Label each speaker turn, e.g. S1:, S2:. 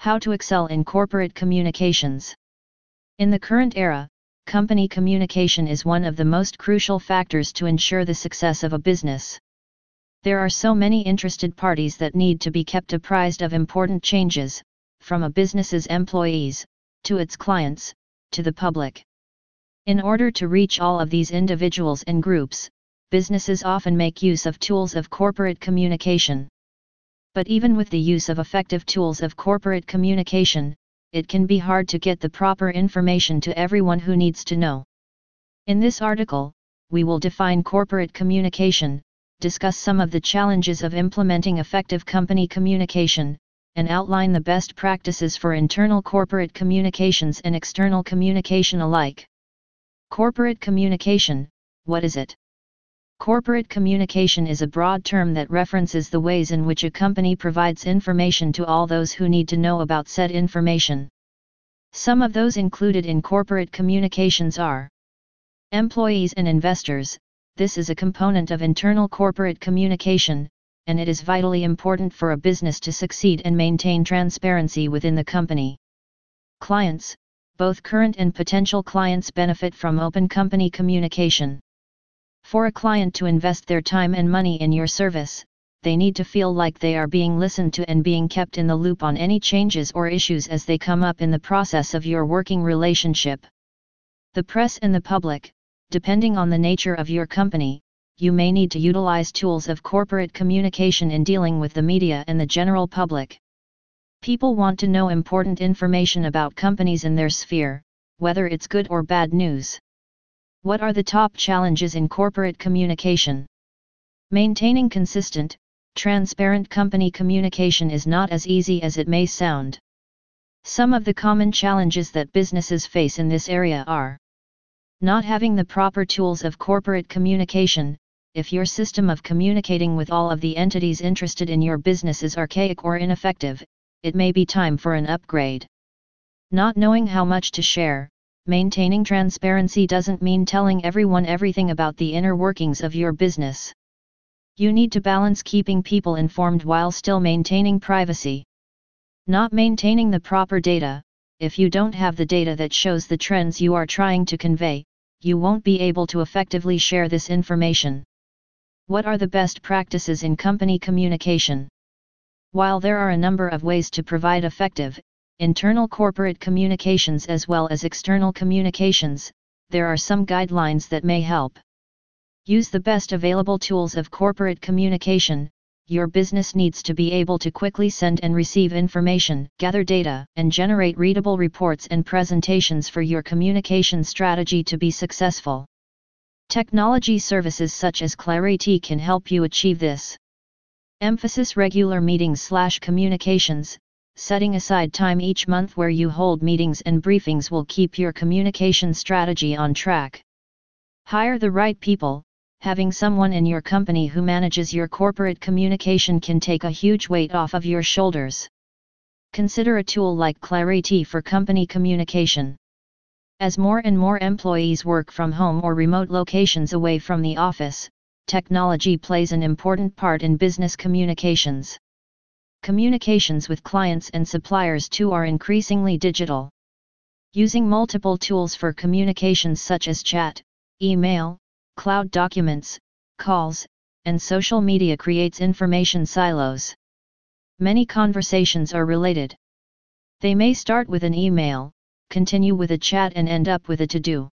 S1: How to excel in corporate communications. In the current era, company communication is one of the most crucial factors to ensure the success of a business. There are so many interested parties that need to be kept apprised of important changes, from a business's employees, to its clients, to the public. In order to reach all of these individuals and groups, businesses often make use of tools of corporate communication. But even with the use of effective tools of corporate communication, it can be hard to get the proper information to everyone who needs to know. In this article, we will define corporate communication, discuss some of the challenges of implementing effective company communication, and outline the best practices for internal corporate communications and external communication alike. Corporate communication, what is it? Corporate communication is a broad term that references the ways in which a company provides information to all those who need to know about said information. Some of those included in corporate communications are employees and investors. This is a component of internal corporate communication, and it is vitally important for a business to succeed and maintain transparency within the company. Clients, both current and potential clients benefit from open company communication. For a client to invest their time and money in your service, they need to feel like they are being listened to and being kept in the loop on any changes or issues as they come up in the process of your working relationship. The press and the public, depending on the nature of your company, you may need to utilize tools of corporate communication in dealing with the media and the general public. People want to know important information about companies in their sphere, whether it's good or bad news. What are the top challenges in corporate communication? Maintaining consistent, transparent company communication is not as easy as it may sound. Some of the common challenges that businesses face in this area are not having the proper tools of corporate communication. If your system of communicating with all of the entities interested in your business is archaic or ineffective, it may be time for an upgrade. Not knowing how much to share, maintaining transparency doesn't mean telling everyone everything about the inner workings of your business. You need to balance keeping people informed while still maintaining privacy. Not maintaining the proper data, if you don't have the data that shows the trends you are trying to convey, you won't be able to effectively share this information. What are the best practices in company communication? While there are a number of ways to provide effective, internal corporate communications as well as external communications, there are some guidelines that may help. Use the best available tools of corporate communication. Your business needs to be able to quickly send and receive information, gather data, and generate readable reports and presentations for your communication strategy to be successful. Technology services such as Clariti can help you achieve this. Emphasis regular meetings slash communications, setting aside time each month where you hold meetings and briefings will keep your communication strategy on track. Hire the right people, having someone in your company who manages your corporate communication can take a huge weight off of your shoulders. Consider a tool like Clariti for company communication. As more and more employees work from home or remote locations away from the office, technology plays an important part in business communications. Communications with clients and suppliers too are increasingly digital. Using multiple tools for communications such as chat, email, cloud documents, calls, and social media creates information silos. Many conversations are related. They may start with an email, continue with a chat and end up with a to-do.